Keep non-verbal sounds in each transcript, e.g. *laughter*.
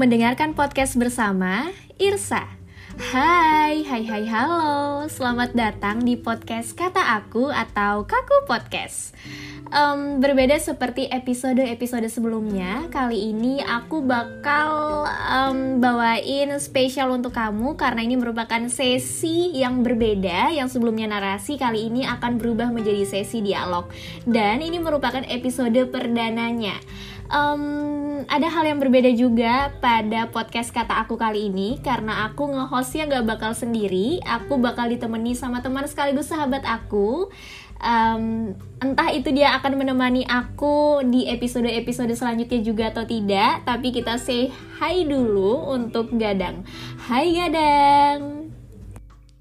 mendengarkan podcast bersama Irsa. Hai, hai hai halo, selamat datang di podcast Kata Aku atau Kaku Podcast. Um, berbeda seperti episode-episode sebelumnya, kali ini aku bakal um, bawain spesial untuk kamu karena ini merupakan sesi yang berbeda. Yang sebelumnya narasi kali ini akan berubah menjadi sesi dialog, dan ini merupakan episode perdananya um, ada hal yang berbeda juga pada podcast kata aku kali ini. Karena aku ngehostnya gak bakal sendiri aku bakal ditemani sama teman sekaligus sahabat aku. Um, entah itu dia akan menemani aku di episode-episode selanjutnya juga atau tidak tapi kita say hi dulu untuk Gadang. Hai Gadang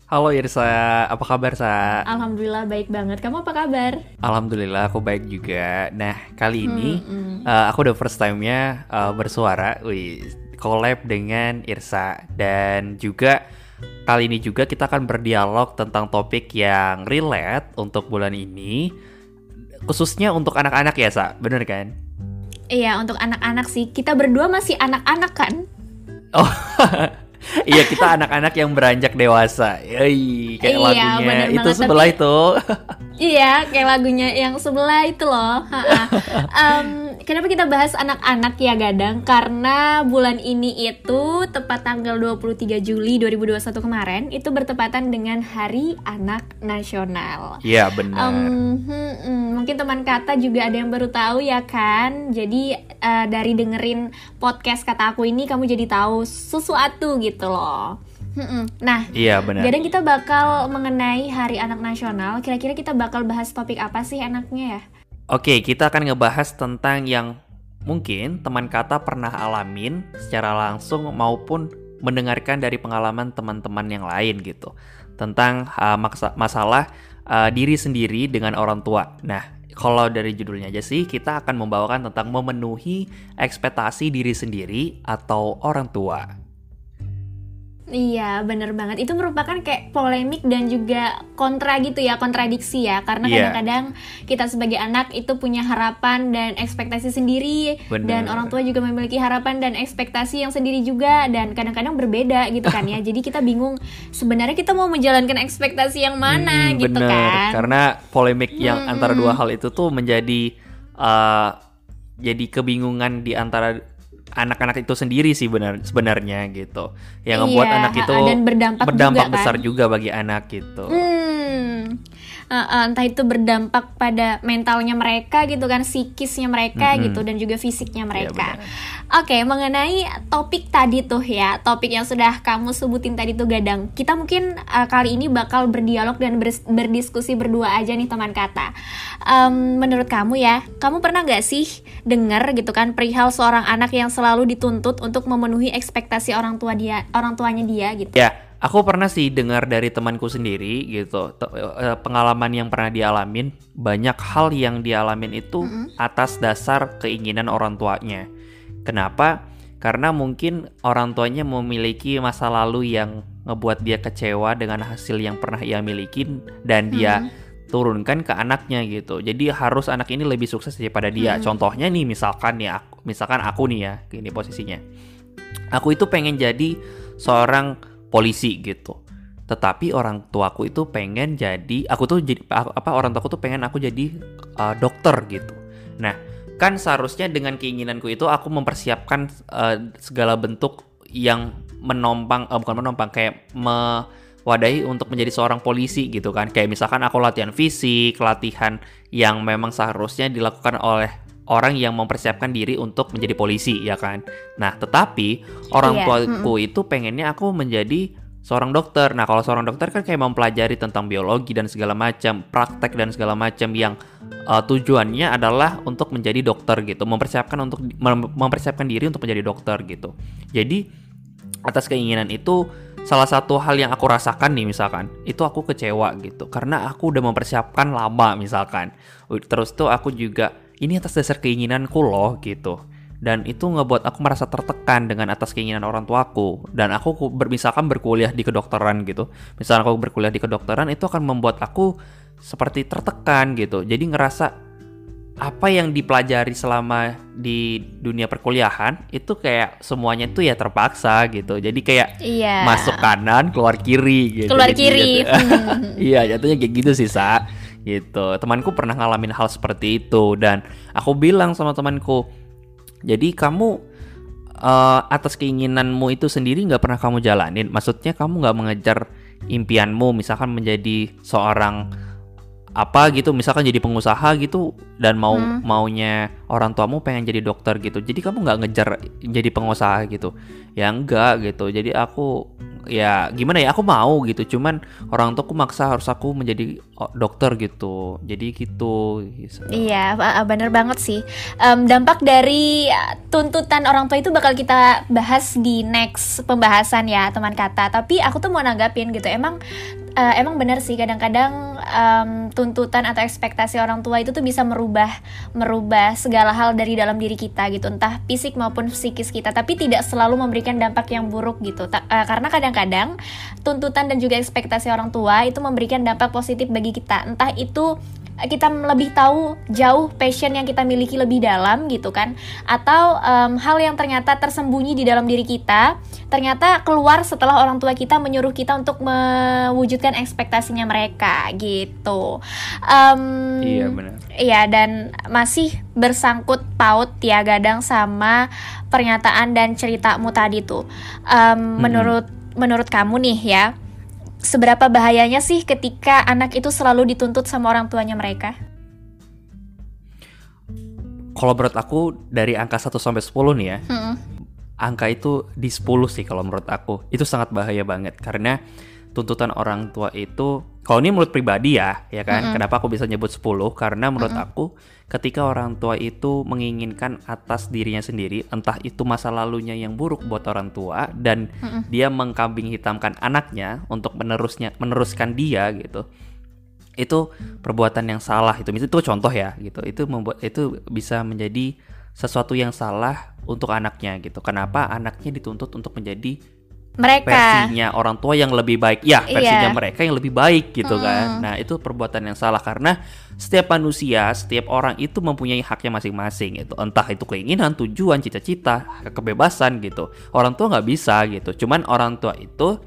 Halo Irsa, apa kabar Sa? Alhamdulillah baik banget. Kamu apa kabar? Alhamdulillah aku baik juga. Nah kali ini hmm, hmm. Uh, aku udah first time-nya uh, bersuara, wih, collab dengan Irsa dan juga kali ini juga kita akan berdialog tentang topik yang relate untuk bulan ini, khususnya untuk anak-anak ya Sa, bener kan? Iya untuk anak-anak sih. Kita berdua masih anak-anak kan? Oh. *laughs* iya kita anak-anak yang beranjak dewasa. Yoi, kayak iya, lagunya itu sebelah tapi, itu. iya, kayak lagunya yang sebelah itu loh. um, kenapa kita bahas anak-anak ya Gadang? Karena bulan ini itu tepat tanggal 23 Juli 2021 kemarin itu bertepatan dengan Hari Anak Nasional. Iya, benar. Um, hmm, hmm, mungkin teman kata juga ada yang baru tahu ya kan. Jadi uh, dari dengerin podcast kata aku ini kamu jadi tahu sesuatu gitu gitu loh. Nah, iya benar. Kadang kita bakal mengenai Hari Anak Nasional. Kira-kira kita bakal bahas topik apa sih enaknya ya? Oke, kita akan ngebahas tentang yang mungkin teman kata pernah alamin secara langsung maupun mendengarkan dari pengalaman teman-teman yang lain gitu tentang uh, masalah uh, diri sendiri dengan orang tua. Nah, kalau dari judulnya aja sih kita akan membawakan tentang memenuhi ekspektasi diri sendiri atau orang tua. Iya, bener banget. Itu merupakan kayak polemik dan juga kontra gitu ya, kontradiksi ya. Karena kadang kadang-kadang kita sebagai anak itu punya harapan dan ekspektasi sendiri, bener. dan orang tua juga memiliki harapan dan ekspektasi yang sendiri juga, dan kadang-kadang berbeda gitu kan ya. *laughs* Jadi kita bingung sebenarnya kita mau menjalankan ekspektasi yang mana hmm, gitu bener. kan? Karena polemik yang hmm. antara dua hal itu tuh menjadi uh, jadi kebingungan di antara anak-anak itu sendiri sih benar sebenarnya gitu yang membuat iya, anak itu dan berdampak, berdampak juga, besar kan? juga bagi anak gitu. Hmm uh, entah itu berdampak pada mentalnya mereka gitu kan psikisnya mereka mm-hmm. gitu dan juga fisiknya iya, mereka. Ya, Oke, okay, mengenai topik tadi tuh ya, topik yang sudah kamu sebutin tadi tuh Gadang. Kita mungkin uh, kali ini bakal berdialog dan ber- berdiskusi berdua aja nih teman kata. Um, menurut kamu ya, kamu pernah gak sih dengar gitu kan perihal seorang anak yang selalu dituntut untuk memenuhi ekspektasi orang tua dia, orang tuanya dia gitu? Ya, Aku pernah sih dengar dari temanku sendiri gitu, eh, pengalaman yang pernah dialamin, banyak hal yang dialamin itu mm -hmm. atas dasar keinginan orang tuanya. Kenapa? Karena mungkin orang tuanya memiliki masa lalu yang ngebuat dia kecewa dengan hasil yang pernah ia miliki dan dia mm -hmm. turunkan ke anaknya gitu. Jadi harus anak ini lebih sukses daripada dia. -hmm. Contohnya nih misalkan ya, misalkan aku nih ya, ini posisinya. Aku itu pengen jadi seorang polisi gitu. Tetapi orang tuaku itu pengen jadi aku tuh jadi apa orang tuaku tuh pengen aku jadi uh, dokter gitu. Nah kan seharusnya dengan keinginanku itu aku mempersiapkan uh, segala bentuk yang menompang uh, bukan menompang kayak mewadahi untuk menjadi seorang polisi gitu kan. Kayak misalkan aku latihan fisik latihan yang memang seharusnya dilakukan oleh orang yang mempersiapkan diri untuk menjadi polisi ya kan. Nah, tetapi orang iya. tuaku hmm. itu pengennya aku menjadi seorang dokter. Nah, kalau seorang dokter kan kayak mempelajari tentang biologi dan segala macam, praktek dan segala macam yang uh, tujuannya adalah untuk menjadi dokter gitu, mempersiapkan untuk mem mempersiapkan diri untuk menjadi dokter gitu. Jadi atas keinginan itu salah satu hal yang aku rasakan nih misalkan itu aku kecewa gitu karena aku udah mempersiapkan lama misalkan terus tuh aku juga ini atas dasar keinginanku loh gitu dan itu ngebuat aku merasa tertekan dengan atas keinginan orang tuaku dan aku misalkan berkuliah di kedokteran gitu misalnya aku berkuliah di kedokteran itu akan membuat aku seperti tertekan gitu jadi ngerasa apa yang dipelajari selama di dunia perkuliahan itu kayak semuanya tuh ya terpaksa gitu. Jadi kayak Iya. masuk kanan keluar kiri gitu. Keluar Jadi kiri. *laughs* iya jatuhnya kayak gitu sih sa gitu. Temanku pernah ngalamin hal seperti itu dan aku bilang sama temanku jadi kamu eh, atas keinginanmu itu sendiri nggak pernah kamu jalanin. Maksudnya kamu nggak mengejar impianmu misalkan menjadi seorang apa gitu misalkan jadi pengusaha gitu dan mau Hmm. maunya orang tuamu pengen jadi dokter gitu jadi kamu nggak ngejar jadi pengusaha gitu ya enggak gitu jadi aku ya gimana ya aku mau gitu cuman orang tuaku maksa harus aku menjadi dokter gitu jadi gitu Iya, bener banget sih. Em, dampak dari tuntutan orang tua itu bakal kita bahas di next pembahasan ya teman kata. Tapi aku tuh mau nanggapin gitu. Emang uh, emang bener sih kadang-kadang em, tuntutan atau ekspektasi orang tua itu tuh bisa merubah merubah segala hal dari dalam diri kita gitu. Entah fisik maupun psikis kita. Tapi tidak selalu memberikan dampak yang buruk gitu. Ta- uh, karena kadang-kadang tuntutan dan juga ekspektasi orang tua itu memberikan dampak positif bagi kita. Entah itu kita lebih tahu jauh passion yang kita miliki lebih dalam gitu kan atau em, hal yang ternyata tersembunyi di dalam diri kita ternyata keluar setelah orang tua kita menyuruh kita untuk mewujudkan ekspektasinya mereka gitu Em, iya benar Iya dan masih bersangkut paut ya gadang sama pernyataan dan ceritamu tadi tuh. Em, Menurut menurut kamu nih ya, seberapa bahayanya sih ketika anak itu selalu dituntut sama orang tuanya mereka? kalau menurut aku dari angka 1 sampai 10 nih ya Mm-mm. angka itu di 10 sih kalau menurut aku itu sangat bahaya banget karena tuntutan orang tua itu kalau ini menurut pribadi ya ya kan? Kenapa aku bisa nyebut 10 karena menurut aku ketika orang tua itu menginginkan atas dirinya sendiri entah itu masa lalunya yang buruk buat orang tua dan dia mengkambing hitamkan anaknya untuk menerusnya meneruskan dia gitu. Itu perbuatan yang salah itu. Itu contoh ya gitu. Itu membuat itu bisa menjadi sesuatu yang salah untuk anaknya gitu. Kenapa anaknya dituntut untuk menjadi Mereka. versinya orang tua yang lebih baik. Ya Iya. versinya mereka yang lebih baik gitu kan. Nah itu perbuatan yang salah karena setiap manusia setiap orang itu mempunyai haknya masing-masing itu entah itu keinginan tujuan cita-cita kebebasan gitu. Orang tua nggak bisa gitu. Cuman orang tua itu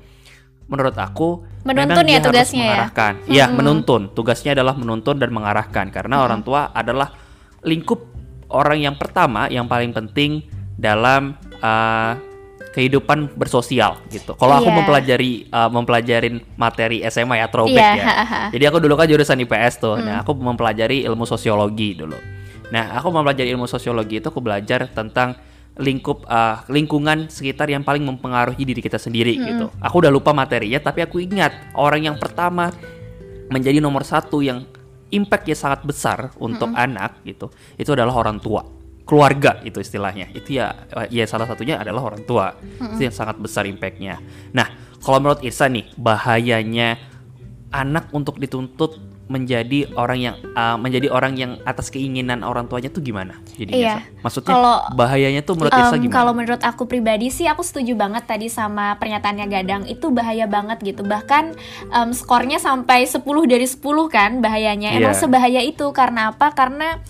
menurut aku Menuntun ya dia harus tugasnya ya? mengarahkan. Iya menuntun. Tugasnya adalah menuntun dan mengarahkan. Karena orang tua adalah lingkup orang yang pertama yang paling penting dalam uh, kehidupan bersosial gitu. Kalau aku Iya. mempelajari uh, mempelajarin materi SMA ya throwback Iya, ya. *laughs* Jadi aku dulu kan jurusan IPS tuh. Nah, aku mempelajari ilmu sosiologi dulu. Nah, aku mempelajari ilmu sosiologi itu aku belajar tentang lingkup uh, lingkungan sekitar yang paling mempengaruhi diri kita sendiri gitu. Aku udah lupa materinya tapi aku ingat orang yang pertama menjadi nomor satu yang impactnya sangat besar untuk anak gitu itu adalah orang tua keluarga itu istilahnya. Itu ya ya salah satunya adalah orang tua. Itu yang sangat besar impactnya. Nah kalau menurut Irsa nih bahayanya anak untuk dituntut menjadi orang yang uh, menjadi orang yang atas keinginan orang tuanya tuh gimana? Jadinya Iya. Maksudnya Kalau- bahayanya tuh menurut Irsa Em, gimana? Kalau menurut aku pribadi sih aku setuju banget tadi sama pernyataannya Gadang. Itu bahaya banget gitu. Bahkan em, skornya sampai 10 dari 10 kan bahayanya. Emang Iya. sebahaya itu. Karena apa? Karena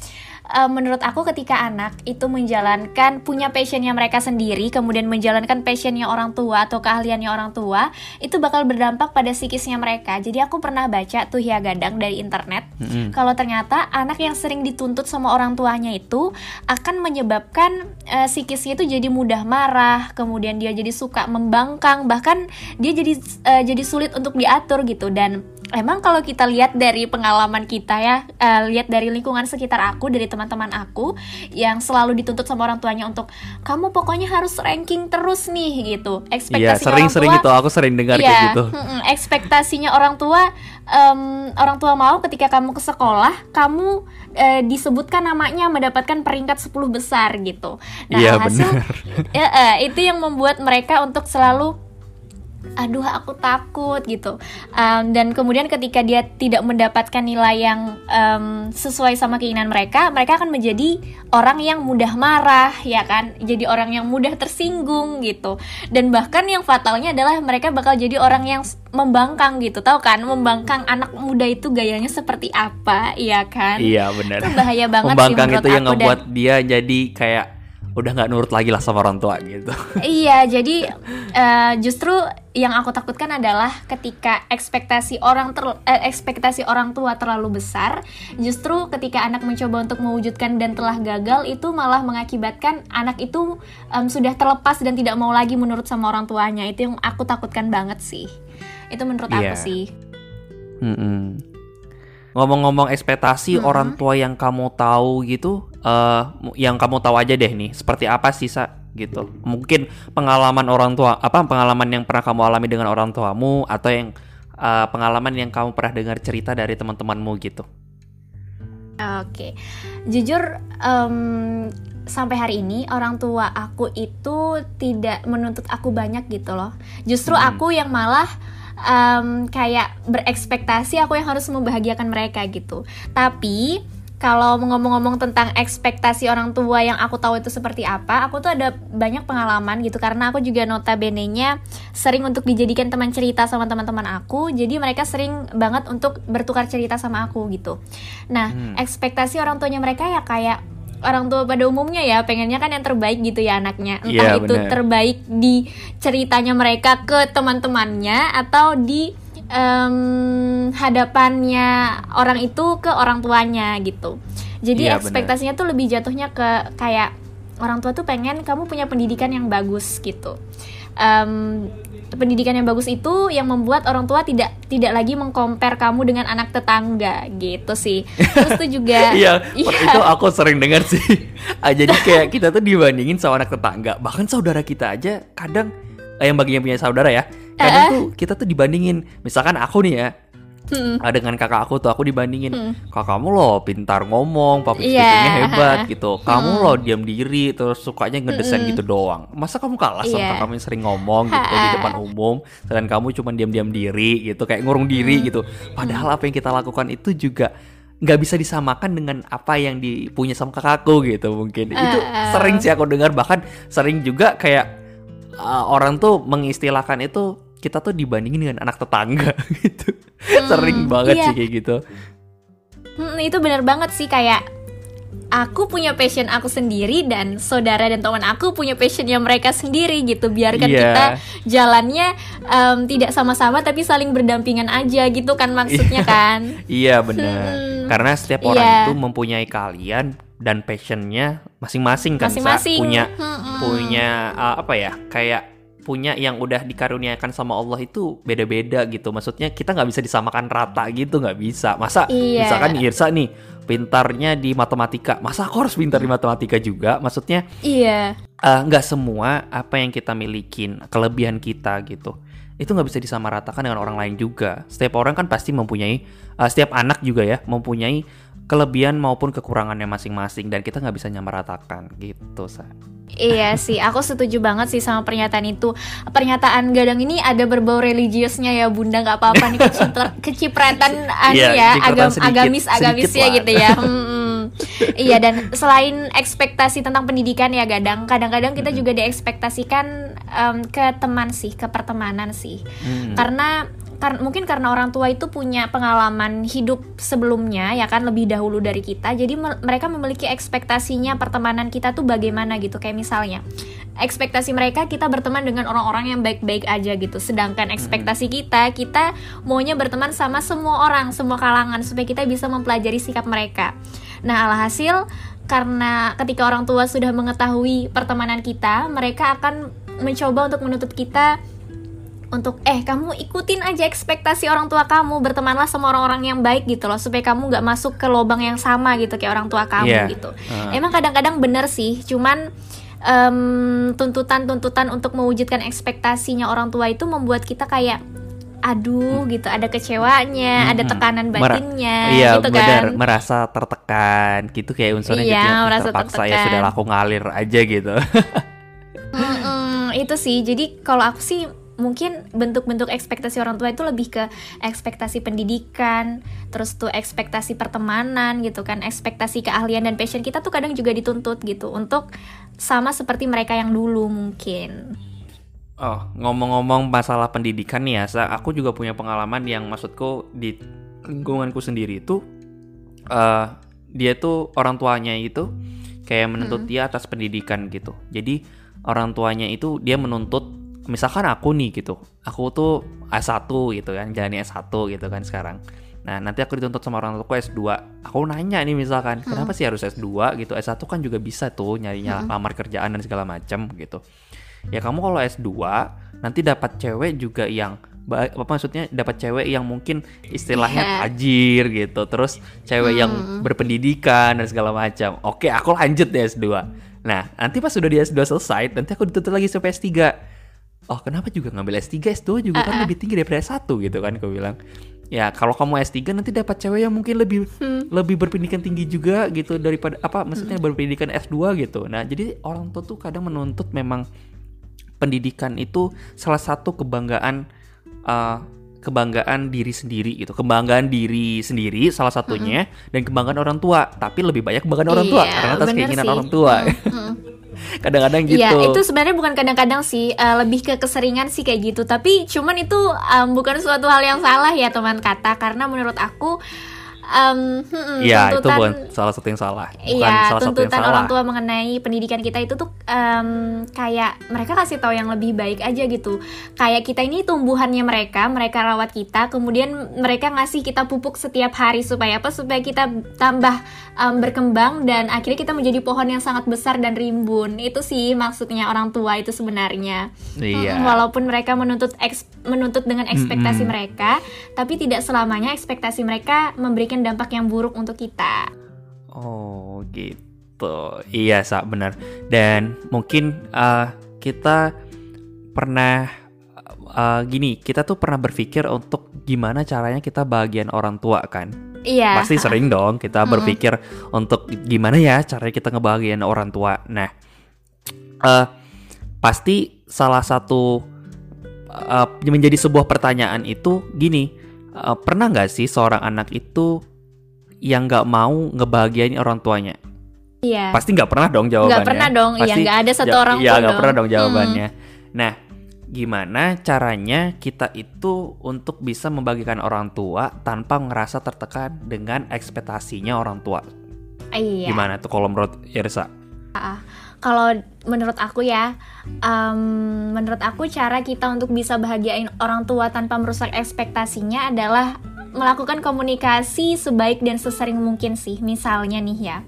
em, menurut aku ketika anak itu menjalankan punya passionnya mereka sendiri kemudian menjalankan passionnya orang tua atau keahliannya orang tua itu bakal berdampak pada psikisnya mereka jadi aku pernah baca tuh ya Gadang dari internet Mm-mm. kalau ternyata anak yang sering dituntut sama orang tuanya itu akan menyebabkan eh, psikisnya itu jadi mudah marah, kemudian dia jadi suka membangkang, bahkan dia jadi eh, jadi sulit untuk diatur gitu dan emang kalau kita lihat dari pengalaman kita ya, eh, lihat dari lingkungan sekitar aku, dari teman-teman aku yang selalu dituntut sama orang tuanya untuk kamu pokoknya harus ranking terus nih gitu. Iya Ekspektasinya sering-sering orang tua itu aku sering dengar Iya, kayak gitu mm-mm, ekspektasinya orang tua, em, orang tua mau ketika kamu ke sekolah, kamu eh, disebutkan namanya mendapatkan peringkat 10 besar gitu. Nah, Iya, hasil benar. *laughs* Ya, eh, itu yang membuat mereka untuk selalu aduh aku takut gitu. Um, dan kemudian ketika dia tidak mendapatkan nilai yang um, sesuai sama keinginan mereka mereka akan menjadi orang yang mudah marah ya kan? Jadi orang yang mudah tersinggung gitu. Dan bahkan yang fatalnya adalah mereka bakal jadi orang yang membangkang gitu. Tahu kan? Membangkang anak muda itu gayanya seperti apa iya kan? Iya benar. Itu bahaya banget membangkang sih itu yang ngebuat dan, dia jadi kayak udah nggak nurut lagi lah sama orang tua gitu. Iya, jadi uh, justru yang aku takutkan adalah ketika ekspektasi orang ter, eh, ekspektasi orang tua terlalu besar, justru ketika anak mencoba untuk mewujudkan dan telah gagal itu malah mengakibatkan anak itu um, sudah terlepas dan tidak mau lagi menurut sama orang tuanya. Itu yang aku takutkan banget sih. Itu menurut yeah. aku sih. Mm -mm. Ngomong-ngomong ekspektasi -hmm. orang tua yang kamu tahu gitu, uh, yang kamu tahu aja deh nih, seperti apa sih sa gitu? Mungkin pengalaman orang tua, apa pengalaman yang pernah kamu alami dengan orang tuamu atau yang uh, pengalaman yang kamu pernah dengar cerita dari teman-temanmu gitu? Oke, okay. jujur um, sampai hari ini orang tua aku itu tidak menuntut aku banyak gitu loh. Justru hmm. aku yang malah um, kayak berekspektasi aku yang harus membahagiakan mereka gitu. Tapi kalau ngomong-ngomong tentang ekspektasi orang tua yang aku tahu itu seperti apa, aku tuh ada banyak pengalaman gitu karena aku juga notabene-nya sering untuk dijadikan teman cerita sama teman-teman aku. Jadi mereka sering banget untuk bertukar cerita sama aku gitu. Nah, hmm. ekspektasi orang tuanya mereka ya kayak orang tua pada umumnya ya pengennya kan yang terbaik gitu ya anaknya entah yeah, itu bener. terbaik di ceritanya mereka ke teman-temannya atau di um, hadapannya orang itu ke orang tuanya gitu jadi yeah, ekspektasinya bener. tuh lebih jatuhnya ke kayak orang tua tuh pengen kamu punya pendidikan yang bagus gitu um, pendidikan yang bagus itu yang membuat orang tua tidak tidak lagi mengkompar kamu dengan anak tetangga gitu sih terus tuh juga *laughs* iya ya. itu aku sering dengar sih *laughs* ah, jadi kayak kita tuh dibandingin sama anak tetangga bahkan saudara kita aja kadang eh, yang bagian punya saudara ya kadang uh tuh kita tuh dibandingin misalkan aku nih ya hmm. dengan kakak aku tuh aku dibandingin hmm. kakakmu loh pintar ngomong public yeah. speakingnya hebat gitu kamu hmm. loh diam diri terus sukanya ngedesain hmm. gitu doang masa kamu kalah sama yeah. kakakmu yang sering ngomong gitu di depan umum dan kamu cuma diam-diam diri gitu kayak ngurung diri hmm. gitu padahal apa yang kita lakukan itu juga nggak bisa disamakan dengan apa yang dipunya sama kakakku gitu mungkin uh, itu sering sih aku dengar bahkan sering juga kayak uh, orang tuh mengistilahkan itu kita tuh dibandingin dengan anak tetangga *laughs* gitu. Hmm, sering banget iya. sih kayak gitu. Hmm, itu bener banget sih kayak aku punya passion aku sendiri dan saudara dan teman aku punya passionnya mereka sendiri gitu. Biarkan yeah. kita jalannya um, tidak sama-sama tapi saling berdampingan aja gitu kan maksudnya kan? *laughs* Iya benar. Hmm, karena setiap orang yeah. itu mempunyai kalian dan passionnya masing-masing kan masing-masing. punya hmm, punya uh, apa ya kayak punya yang udah dikaruniakan sama Allah itu beda-beda gitu. Maksudnya kita nggak bisa disamakan rata gitu, nggak bisa. Masa iya. misalkan Irsa nih pintarnya di matematika, masa aku harus pintar di matematika juga? Maksudnya iya. Eh, nggak uh, semua apa yang kita milikin, kelebihan kita gitu. Itu nggak bisa disamaratakan dengan orang lain juga. Setiap orang kan pasti mempunyai, uh, setiap anak juga ya mempunyai kelebihan maupun kekurangannya masing-masing dan kita nggak bisa nyamaratakan gitu sa. Iya sih, aku setuju banget sih sama pernyataan itu. Pernyataan gadang ini ada berbau religiusnya ya bunda, nggak apa-apa nih *laughs* kecipratan anu yeah, ya, agam sedikit, agamis agamis ya gitu ya. Hmm, hmm. iya dan selain ekspektasi tentang pendidikan ya gadang, kadang-kadang kita juga diekspektasikan um, ke teman sih, ke pertemanan sih, hmm. karena kar mungkin karena orang tua itu punya pengalaman hidup sebelumnya ya kan lebih dahulu dari kita jadi me mereka memiliki ekspektasinya pertemanan kita tuh bagaimana gitu. Kayak misalnya ekspektasi mereka kita berteman dengan orang-orang yang baik-baik aja gitu. Sedangkan ekspektasi kita kita maunya berteman sama semua orang semua kalangan supaya kita bisa mempelajari sikap mereka. Nah alhasil karena ketika orang tua sudah mengetahui pertemanan kita mereka akan mencoba untuk menuntut kita untuk eh kamu ikutin aja ekspektasi orang tua kamu bertemanlah sama orang-orang yang baik gitu loh supaya kamu nggak masuk ke lubang yang sama gitu kayak orang tua kamu yeah. gitu uh. emang kadang-kadang bener sih cuman tuntutan-tuntutan um, untuk mewujudkan ekspektasinya orang tua itu membuat kita kayak aduh gitu ada kecewanya, hmm, ada tekanan batinnya, iya, gitu kan? merasa tertekan, gitu kayak unsurnya iya, gitu merasa terpaksa tertekan. ya sudah laku ngalir aja gitu. mm -mm, itu sih, jadi kalau aku sih mungkin bentuk-bentuk ekspektasi orang tua itu lebih ke ekspektasi pendidikan, terus tuh ekspektasi pertemanan gitu kan, ekspektasi keahlian dan passion kita tuh kadang juga dituntut gitu untuk sama seperti mereka yang dulu mungkin. Oh, ngomong-ngomong masalah pendidikan nih ya, aku juga punya pengalaman yang maksudku di lingkunganku sendiri itu uh, dia tuh orang tuanya itu kayak menuntut hmm. dia atas pendidikan gitu. Jadi orang tuanya itu dia menuntut misalkan aku nih gitu. Aku tuh S1 gitu kan, jalani S1 gitu kan sekarang. Nah, nanti aku dituntut sama orang tuaku S2. Aku nanya nih misalkan, hmm. kenapa sih harus S2 gitu? S1 kan juga bisa tuh nyarinya hmm. lamar kerjaan dan segala macam gitu. Ya kamu kalau S2 nanti dapat cewek juga yang apa maksudnya dapat cewek yang mungkin istilahnya yeah. tajir gitu terus cewek hmm. yang berpendidikan dan segala macam oke aku lanjut deh S2 nah nanti pas sudah di S2 selesai nanti aku dituntut lagi sampai S3 oh kenapa juga ngambil S3 S2 juga uh -uh. kan lebih tinggi daripada S1 gitu kan aku bilang ya kalau kamu S3 nanti dapat cewek yang mungkin lebih hmm. lebih berpendidikan tinggi juga gitu daripada apa maksudnya hmm. berpendidikan S2 gitu nah jadi orang tua tuh kadang menuntut memang pendidikan itu salah satu kebanggaan uh, kebanggaan diri sendiri gitu kebanggaan diri sendiri salah satunya mm-hmm. dan kebanggaan orang tua tapi lebih banyak kebanggaan orang tua iya, karena atas keinginan sih. orang tua mm-hmm. *laughs* kadang-kadang gitu Iya itu sebenarnya bukan kadang-kadang sih uh, lebih ke keseringan sih kayak gitu tapi cuman itu um, bukan suatu hal yang salah ya teman kata karena menurut aku um, ya tuntutan, itu bukan salah satu yang salah. Bukan iya, salah tuntutan satu yang orang tua mengenai pendidikan kita itu tuh um, kayak mereka kasih tahu yang lebih baik aja gitu. Kayak kita ini tumbuhannya mereka mereka rawat kita kemudian mereka ngasih kita pupuk setiap hari supaya apa? Supaya kita tambah um, berkembang dan akhirnya kita menjadi pohon yang sangat besar dan rimbun. Itu sih maksudnya orang tua itu sebenarnya. Iya. hmm, walaupun mereka menuntut eks, menuntut dengan ekspektasi mm -hmm. mereka tapi tidak selamanya ekspektasi mereka memberikan dampak yang buruk untuk kita. Oh gitu, iya sak benar. Dan mungkin uh, kita pernah uh, gini, kita tuh pernah berpikir untuk gimana caranya kita bagian orang tua kan? Iya. Pasti sering *laughs* dong kita berpikir untuk gimana ya caranya kita ngebahagiain orang tua. Nah, uh, pasti salah satu uh, menjadi sebuah pertanyaan itu gini, uh, pernah nggak sih seorang anak itu yang nggak mau ngebahagiain orang tuanya? Iya. Pasti nggak pernah dong jawabannya. Nggak pernah dong. Iya nggak ada satu orang Iya nggak pernah dong jawabannya. Hmm. Nah, gimana caranya kita itu untuk bisa membagikan orang tua tanpa ngerasa tertekan dengan ekspektasinya orang tua? Iya. Gimana tuh kalau menurut Irsa? Uh, kalau menurut aku ya, um, menurut aku cara kita untuk bisa bahagiain orang tua tanpa merusak ekspektasinya adalah melakukan komunikasi sebaik dan sesering mungkin sih. Misalnya nih ya,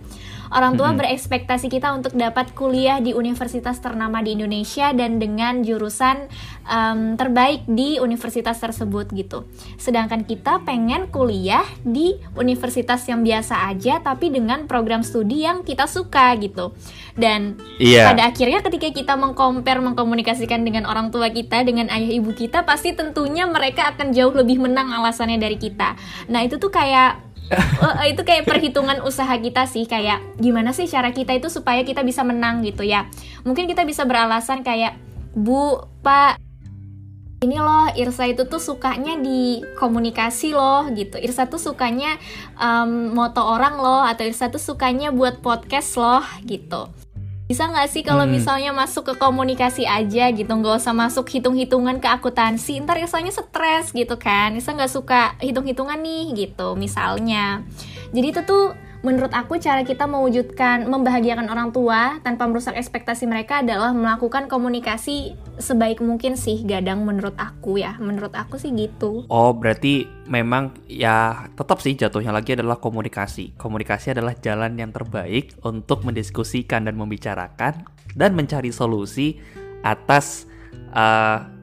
orang tua mm -hmm. berekspektasi kita untuk dapat kuliah di universitas ternama di Indonesia dan dengan jurusan um, terbaik di universitas tersebut gitu. Sedangkan kita pengen kuliah di universitas yang biasa aja tapi dengan program studi yang kita suka gitu. Dan yeah. pada akhirnya ketika kita mengcompare mengkomunikasikan dengan orang tua kita dengan ayah ibu kita pasti tentunya mereka akan jauh lebih menang alasannya dari kita. Nah, itu tuh kayak uh, itu kayak perhitungan usaha kita sih kayak gimana sih cara kita itu supaya kita bisa menang gitu ya. Mungkin kita bisa beralasan kayak bu pak ini loh Irsa itu tuh sukanya di komunikasi loh gitu. Irsa tuh sukanya um, moto orang loh atau Irsa tuh sukanya buat podcast loh gitu bisa nggak sih kalau hmm. misalnya masuk ke komunikasi aja gitu nggak usah masuk hitung-hitungan ke akuntansi ntar misalnya stres gitu kan bisa nggak suka hitung-hitungan nih gitu misalnya jadi itu tuh menurut aku cara kita mewujudkan membahagiakan orang tua tanpa merusak ekspektasi mereka adalah melakukan komunikasi sebaik mungkin sih gadang menurut aku ya. Menurut aku sih gitu. Oh berarti memang ya tetap sih jatuhnya lagi adalah komunikasi. Komunikasi adalah jalan yang terbaik untuk mendiskusikan dan membicarakan dan mencari solusi atas uh,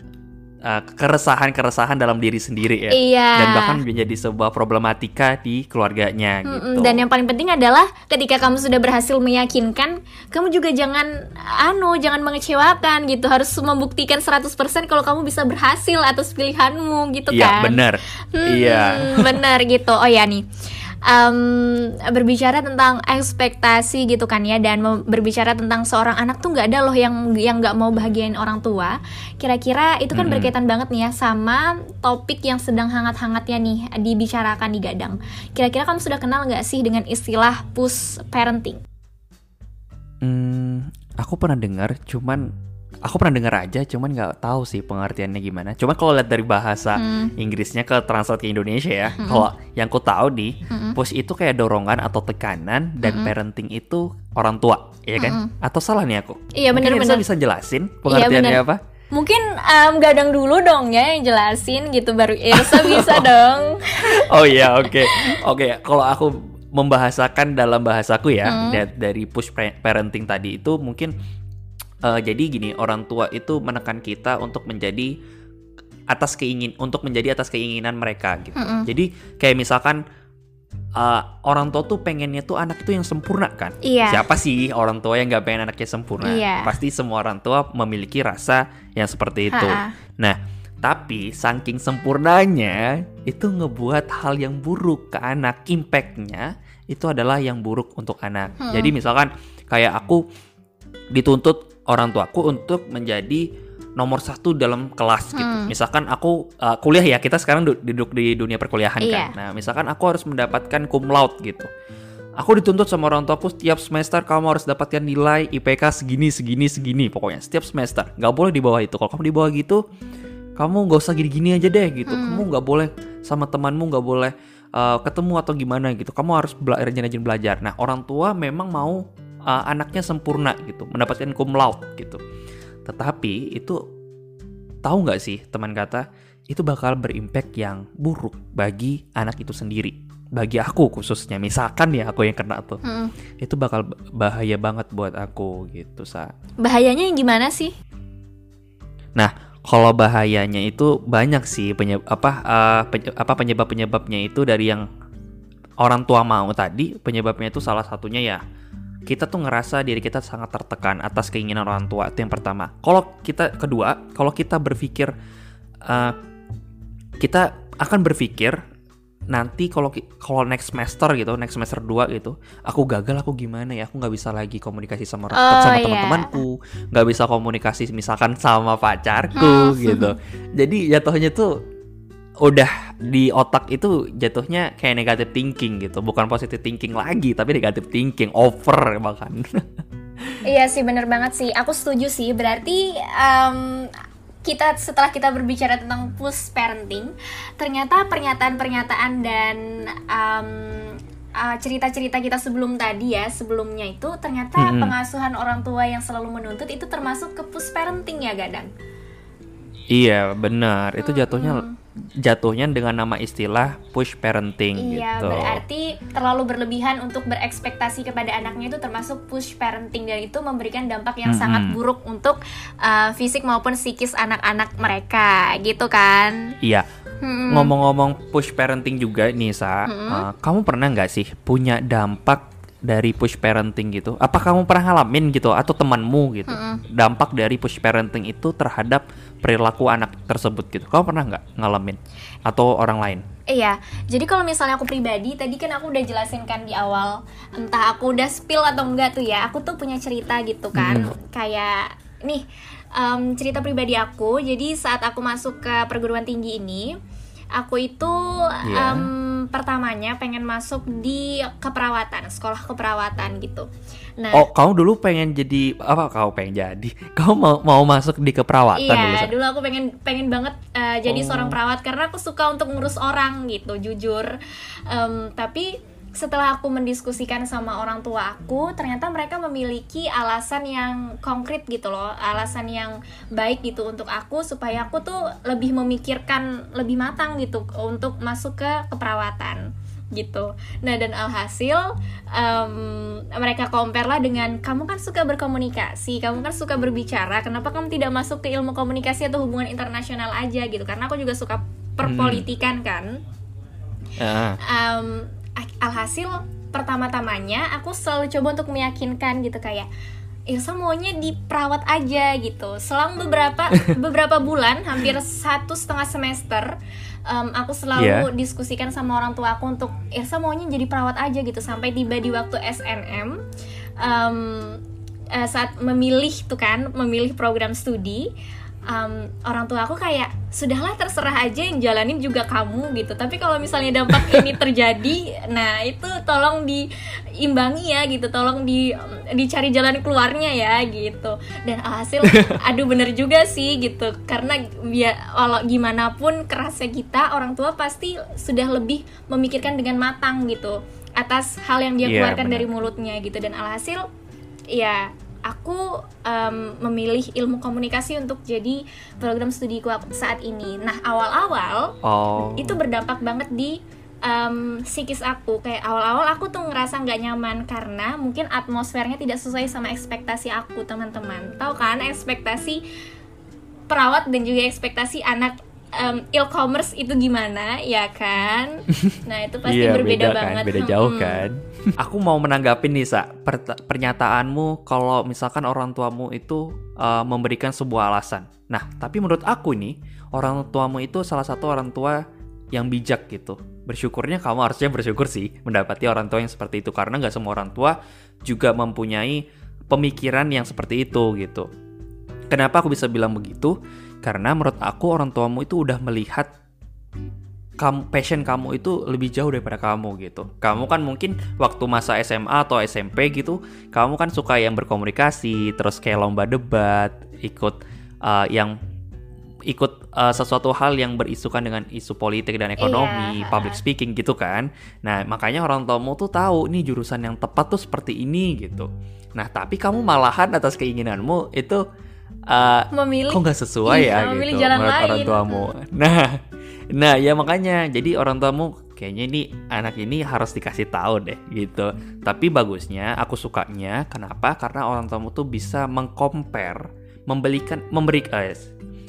uh, keresahan-keresahan dalam diri sendiri ya. Iya. Dan bahkan menjadi sebuah problematika di keluarganya mm gitu. Dan yang paling penting adalah ketika kamu sudah berhasil meyakinkan, kamu juga jangan anu, jangan mengecewakan gitu. Harus membuktikan 100% kalau kamu bisa berhasil atas pilihanmu gitu iya, kan. Iya, benar. Hmm, iya. Benar gitu. Oh ya nih um, berbicara tentang ekspektasi gitu kan ya dan berbicara tentang seorang anak tuh nggak ada loh yang yang nggak mau bahagiain orang tua. Kira-kira itu kan -hmm. berkaitan banget nih ya sama topik yang sedang hangat-hangatnya nih dibicarakan di Gadang. Kira-kira kamu sudah kenal nggak sih dengan istilah push parenting? Hmm, aku pernah dengar, cuman aku pernah dengar aja cuman nggak tahu sih pengertiannya gimana cuman kalau lihat dari bahasa hmm. Inggrisnya ke translate ke Indonesia ya hmm. kalau yang ku tahu di hmm. push itu kayak dorongan atau tekanan dan hmm. parenting itu orang tua ya kan hmm. atau salah nih aku iya benar-benar bisa jelasin iya, pengertiannya iya, apa Mungkin um, gadang dulu dong ya yang jelasin gitu baru Irsa bisa *laughs* dong. oh iya oke okay. oke okay, kalau aku membahasakan dalam bahasaku ya hmm. dari push parenting tadi itu mungkin uh, jadi gini orang tua itu menekan kita untuk menjadi atas keingin untuk menjadi atas keinginan mereka gitu. Mm -hmm. Jadi kayak misalkan uh, orang tua tuh pengennya tuh anak itu yang sempurna kan. Iya. Siapa sih orang tua yang nggak pengen anaknya sempurna? Iya. Pasti semua orang tua memiliki rasa yang seperti itu. Ha -ha. Nah, tapi saking sempurnanya itu ngebuat hal yang buruk ke anak. Impactnya itu adalah yang buruk untuk anak. Hmm. Jadi misalkan kayak aku dituntut orang tuaku untuk menjadi nomor satu dalam kelas gitu. Hmm. Misalkan aku uh, kuliah ya, kita sekarang duduk di dunia perkuliahan iya. kan. Nah, misalkan aku harus mendapatkan cum laude gitu. Aku dituntut sama orang tuaku setiap semester kamu harus dapatkan nilai IPK segini, segini, segini. Pokoknya setiap semester. Nggak boleh di bawah itu. Kalau kamu di bawah gitu, kamu nggak usah gini-gini aja deh gitu. Hmm. Kamu nggak boleh sama temanmu nggak boleh uh, ketemu atau gimana gitu. Kamu harus belajar rajin-rajin belajar. Nah, orang tua memang mau uh, anaknya sempurna gitu, mendapatkan cum laude gitu. Tetapi itu tahu nggak sih teman kata itu bakal berimpact yang buruk bagi anak itu sendiri. Bagi aku khususnya, misalkan ya aku yang kena tuh, hmm. itu bakal bahaya banget buat aku gitu sa. Bahayanya yang gimana sih? Nah, kalau bahayanya itu banyak sih penyebab apa uh, penye, apa penyebab penyebabnya itu dari yang orang tua mau tadi penyebabnya itu salah satunya ya kita tuh ngerasa diri kita sangat tertekan atas keinginan orang tua itu yang pertama. Kalau kita kedua, kalau kita berpikir uh, kita akan berpikir nanti kalau kalau next semester gitu, next semester 2 gitu, aku gagal aku gimana ya? Aku nggak bisa lagi komunikasi sama oh, sama yeah. teman-temanku, nggak bisa komunikasi misalkan sama pacarku gitu. Jadi jatuhnya tuh udah di otak itu jatuhnya kayak negatif thinking gitu. Bukan positive thinking lagi tapi negatif thinking. Over bahkan. *laughs* Iya sih bener banget sih. Aku setuju sih. Berarti um, kita setelah kita berbicara tentang push parenting ternyata pernyataan-pernyataan dan um, uh, cerita-cerita kita sebelum tadi ya sebelumnya itu ternyata -hmm. pengasuhan orang tua yang selalu menuntut itu termasuk ke push parenting ya gadang iya benar itu jatuhnya -hmm jatuhnya dengan nama istilah push parenting iya, gitu. berarti terlalu berlebihan untuk berekspektasi kepada anaknya itu termasuk push parenting dan itu memberikan dampak yang -hmm. sangat buruk untuk uh, fisik maupun psikis anak-anak mereka gitu kan. Iya. Ngomong-ngomong push parenting juga nih Sa, -hmm. uh, kamu pernah nggak sih punya dampak dari push parenting gitu? Apa kamu pernah ngalamin gitu atau temanmu gitu? Mm -hmm. Dampak dari push parenting itu terhadap perilaku anak tersebut gitu. Kamu pernah nggak ngalamin atau orang lain? Iya, jadi kalau misalnya aku pribadi, tadi kan aku udah jelasin kan di awal, entah aku udah spill atau enggak tuh ya, aku tuh punya cerita gitu kan, hmm. kayak nih um, cerita pribadi aku. Jadi saat aku masuk ke perguruan tinggi ini, aku itu yeah. um, pertamanya pengen masuk di keperawatan sekolah keperawatan gitu. Nah oh kamu dulu pengen jadi apa kau pengen jadi? *laughs* Kamu mau mau masuk di keperawatan iya dulu, dulu aku pengen pengen banget uh, jadi oh. seorang perawat karena aku suka untuk ngurus orang gitu jujur. Um, tapi setelah aku mendiskusikan sama orang tua aku, ternyata mereka memiliki alasan yang konkret gitu loh, alasan yang baik gitu untuk aku supaya aku tuh lebih memikirkan lebih matang gitu untuk masuk ke keperawatan gitu. Nah dan alhasil um, mereka compare lah dengan kamu kan suka berkomunikasi, kamu kan suka berbicara, kenapa kamu tidak masuk ke ilmu komunikasi atau hubungan internasional aja gitu? Karena aku juga suka perpolitikan hmm. kan. Uh. Um, alhasil pertama-tamanya aku selalu coba untuk meyakinkan gitu kayak Ilsa maunya diperawat aja gitu. Selang beberapa *laughs* beberapa bulan, hampir satu setengah semester, um, aku selalu yeah. diskusikan sama orang tua aku untuk Irsa maunya jadi perawat aja gitu sampai tiba di waktu SNM um, uh, saat memilih tuh kan memilih program studi um, orang tua aku kayak sudahlah terserah aja yang jalanin juga kamu gitu. Tapi kalau misalnya dampak ini *laughs* terjadi nah itu tolong diimbangi ya gitu. Tolong di dicari jalan keluarnya ya gitu. Dan hasil *laughs* aduh bener juga sih gitu. Karena ya walau gimana pun kerasnya kita orang tua pasti sudah lebih memikirkan dengan matang gitu atas hal yang dia yeah, keluarkan bener. dari mulutnya gitu. Dan alhasil ya aku um, memilih ilmu komunikasi untuk jadi program studiku saat ini. Nah awal-awal oh. itu berdampak banget di um, psikis aku. Kayak awal-awal aku tuh ngerasa nggak nyaman karena mungkin atmosfernya tidak sesuai sama ekspektasi aku teman-teman. Tahu kan ekspektasi perawat dan juga ekspektasi anak um, e-commerce itu gimana? Ya kan? *laughs* Nah itu pasti iya, berbeda beda, banget. kan? beda jauh hmm. kan. *laughs* Aku mau menanggapi nih sa per pernyataanmu kalau misalkan orang tuamu itu uh, memberikan sebuah alasan. Nah tapi menurut aku nih orang tuamu itu salah satu orang tua yang bijak gitu. Bersyukurnya kamu harusnya bersyukur sih mendapati orang tua yang seperti itu karena nggak semua orang tua juga mempunyai pemikiran yang seperti itu gitu. Kenapa aku bisa bilang begitu karena menurut aku orang tuamu itu udah melihat kamu passion kamu itu lebih jauh daripada kamu gitu. Kamu kan mungkin waktu masa SMA atau SMP gitu, kamu kan suka yang berkomunikasi, terus kayak lomba debat, ikut uh, yang ikut uh, sesuatu hal yang berisukan dengan isu politik dan ekonomi, yeah. public speaking gitu kan. Nah, makanya orang tuamu tuh tahu nih jurusan yang tepat tuh seperti ini gitu. Nah, tapi kamu malahan atas keinginanmu itu uh, memilih kok nggak sesuai iya, ya gitu jalan menurut lain. orang tuamu. Nah, nah ya makanya jadi orang tuamu kayaknya ini anak ini harus dikasih tahu deh gitu. Tapi bagusnya aku sukanya kenapa? Karena orang tuamu tuh bisa mengcompare, memberikan memberi eh,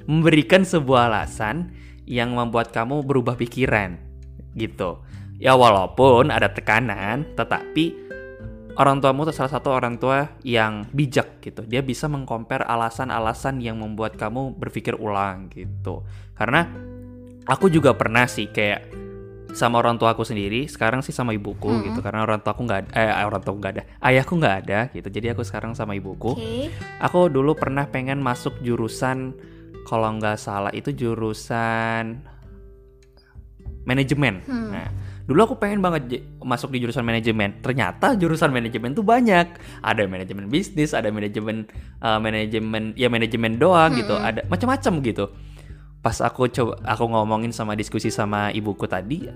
memberikan sebuah alasan yang membuat kamu berubah pikiran gitu. Ya walaupun ada tekanan, tetapi orang tuamu itu salah satu orang tua yang bijak gitu. Dia bisa mengcompare alasan-alasan yang membuat kamu berpikir ulang gitu. Karena aku juga pernah sih kayak sama orang tua aku sendiri sekarang sih sama ibuku hmm. gitu karena orang tua aku nggak eh orang tua nggak ada ayahku nggak ada gitu jadi aku sekarang sama ibuku okay. aku dulu pernah pengen masuk jurusan kalau nggak salah itu jurusan manajemen hmm. nah dulu aku pengen banget masuk di jurusan manajemen. Ternyata jurusan manajemen tuh banyak. Ada manajemen bisnis ada manajemen uh, manajemen ya manajemen doang gitu. hmm. gitu ada macam-macam gitu. Pas aku coba aku ngomongin sama diskusi sama ibuku tadi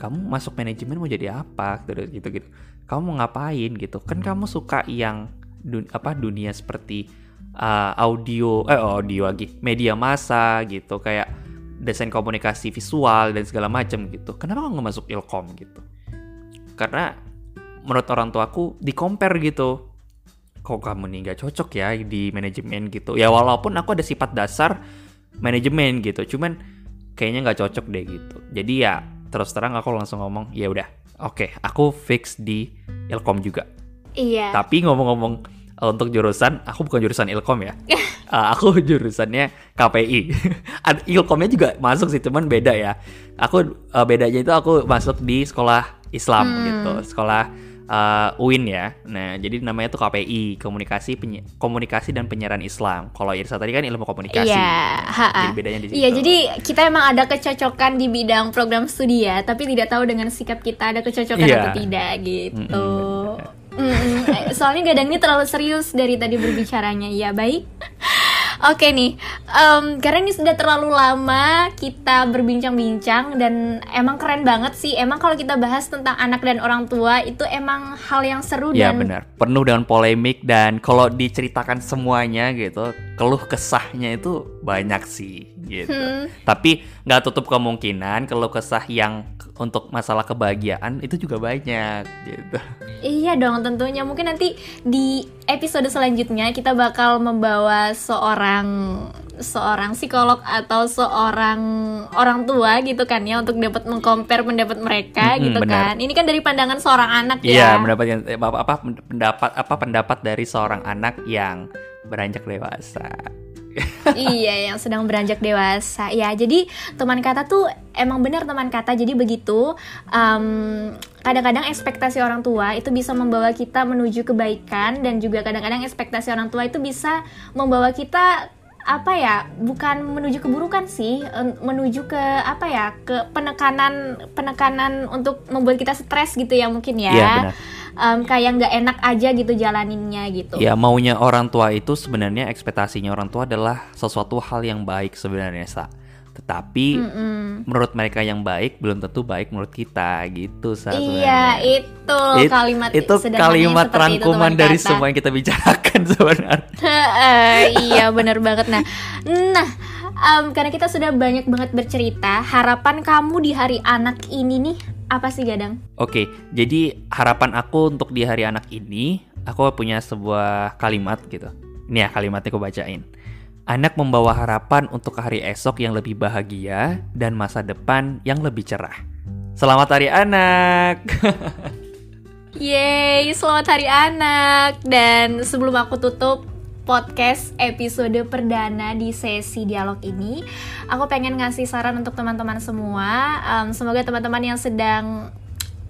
kamu masuk manajemen mau jadi apa? Gitu gitu gitu kamu mau ngapain? gitu. Kan kamu suka yang dun apa dunia seperti uh, audio eh audio lagi media massa gitu. Kayak desain komunikasi visual dan segala macam gitu. Kenapa nggak masuk ilkom gitu? Karena menurut orang tua aku di compare gitu. Kok kamu nih nggak cocok ya di manajemen gitu? Ya walaupun aku ada sifat dasar manajemen gitu cuman kayaknya nggak cocok deh gitu. Jadi ya terus terang aku langsung ngomong ya udah oke okay, aku fix di ilkom juga. Iya. Tapi ngomong-ngomong untuk jurusan aku bukan jurusan ilkom ya. Uh, *laughs* aku jurusannya KPI *laughs* ilkomnya juga masuk sih cuman beda ya. Aku uh, bedanya itu aku masuk di sekolah Islam hmm. gitu sekolah uh, UIN ya. Nah jadi namanya tuh KPI komunikasi komunikasi dan penyiaran Islam. Kalau Irsa tadi kan ilmu komunikasi. Iya jadi bedanya di situ. iya jadi kita emang ada kecocokan di bidang program studi ya tapi tidak tahu dengan sikap kita ada kecocokan yeah. atau tidak gitu. Mm -hmm, Mm, soalnya gadang ini terlalu serius dari tadi berbicaranya. Ya baik. Oke nih, um, karena ini sudah terlalu lama kita berbincang-bincang dan emang keren banget sih. Emang kalau kita bahas tentang anak dan orang tua itu emang hal yang seru ya, dan benar, penuh dengan polemik dan kalau diceritakan semuanya gitu, keluh kesahnya itu banyak sih gitu. Hmm. Tapi nggak tutup kemungkinan keluh kesah yang untuk masalah kebahagiaan itu juga banyak gitu. Iya dong tentunya mungkin nanti di episode selanjutnya kita bakal membawa seorang seorang psikolog atau seorang orang tua gitu kan ya untuk dapat mengcompare pendapat mereka hmm, gitu benar. kan. Ini kan dari pandangan seorang anak ya. Iya, mendapatkan apa, apa pendapat apa pendapat dari seorang anak yang beranjak dewasa. Iya, yang sedang beranjak dewasa. Ya, jadi teman kata tuh emang benar teman kata. Jadi begitu. Um, kadang-kadang ekspektasi orang tua itu bisa membawa kita menuju kebaikan dan juga kadang-kadang ekspektasi orang tua itu bisa membawa kita apa ya bukan menuju keburukan sih menuju ke apa ya ke penekanan penekanan untuk membuat kita stres gitu ya mungkin ya, ya um, kayak nggak enak aja gitu jalaninnya gitu. Ya maunya orang tua itu sebenarnya ekspektasinya orang tua adalah sesuatu hal yang baik sebenarnya sa. Tetapi mm -mm. menurut mereka yang baik belum tentu baik menurut kita gitu sa iya itu It, kalimat itu kalimat rangkuman itu, dari semua yang kita bicarakan *laughs* sebenarnya. Iya benar banget. Nah nah um, karena kita sudah banyak banget bercerita harapan kamu di hari anak ini nih apa sih gadang oke jadi harapan aku untuk di hari anak ini aku punya sebuah kalimat gitu ini ya kalimatnya aku bacain Anak membawa harapan untuk hari esok yang lebih bahagia dan masa depan yang lebih cerah. Selamat Hari Anak! *laughs* Yeay, selamat Hari Anak! Dan sebelum aku tutup podcast episode perdana di sesi dialog ini, aku pengen ngasih saran untuk teman-teman semua. Um, semoga teman-teman yang sedang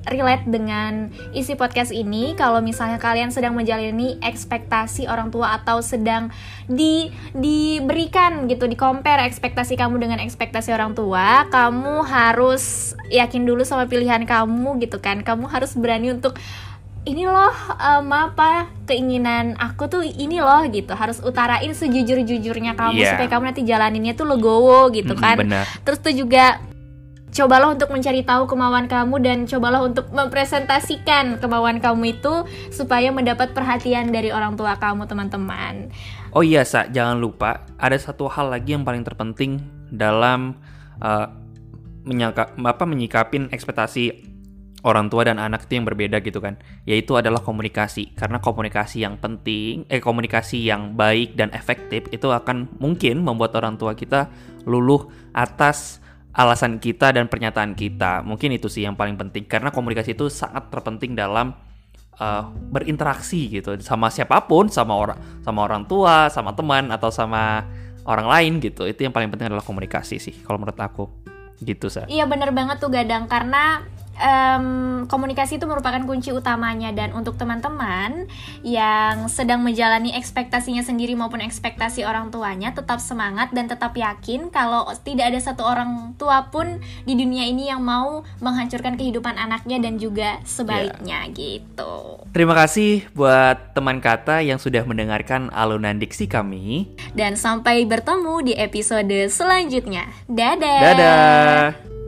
relate dengan isi podcast ini kalau misalnya kalian sedang menjalani ekspektasi orang tua atau sedang di diberikan gitu di compare ekspektasi kamu dengan ekspektasi orang tua kamu harus yakin dulu sama pilihan kamu gitu kan kamu harus berani untuk ini loh um, apa keinginan aku tuh ini loh gitu harus utarain sejujur jujurnya kamu yeah. supaya kamu nanti jalaninnya tuh legowo gitu kan bener. terus tuh juga cobalah untuk mencari tahu kemauan kamu dan cobalah untuk mempresentasikan kemauan kamu itu supaya mendapat perhatian dari orang tua kamu teman-teman. Oh iya sa, jangan lupa ada satu hal lagi yang paling terpenting dalam uh, menyangka apa menyikapin ekspektasi orang tua dan anak itu yang berbeda gitu kan yaitu adalah komunikasi karena komunikasi yang penting eh komunikasi yang baik dan efektif itu akan mungkin membuat orang tua kita luluh atas alasan kita dan pernyataan kita. Mungkin itu sih yang paling penting karena komunikasi itu sangat terpenting dalam uh, berinteraksi gitu sama siapa pun, sama orang sama orang tua, sama teman atau sama orang lain gitu. Itu yang paling penting adalah komunikasi sih kalau menurut aku. Gitu, sih. Iya bener banget tuh Gadang karena um, komunikasi itu merupakan kunci utamanya dan untuk teman-teman yang sedang menjalani ekspektasinya sendiri maupun ekspektasi orang tuanya tetap semangat dan tetap yakin kalau tidak ada satu orang tua pun di dunia ini yang mau menghancurkan kehidupan anaknya dan juga sebaliknya yeah. gitu. Terima kasih buat teman kata yang sudah mendengarkan alunan diksi kami dan sampai bertemu di episode selanjutnya. Dadah. Dadah.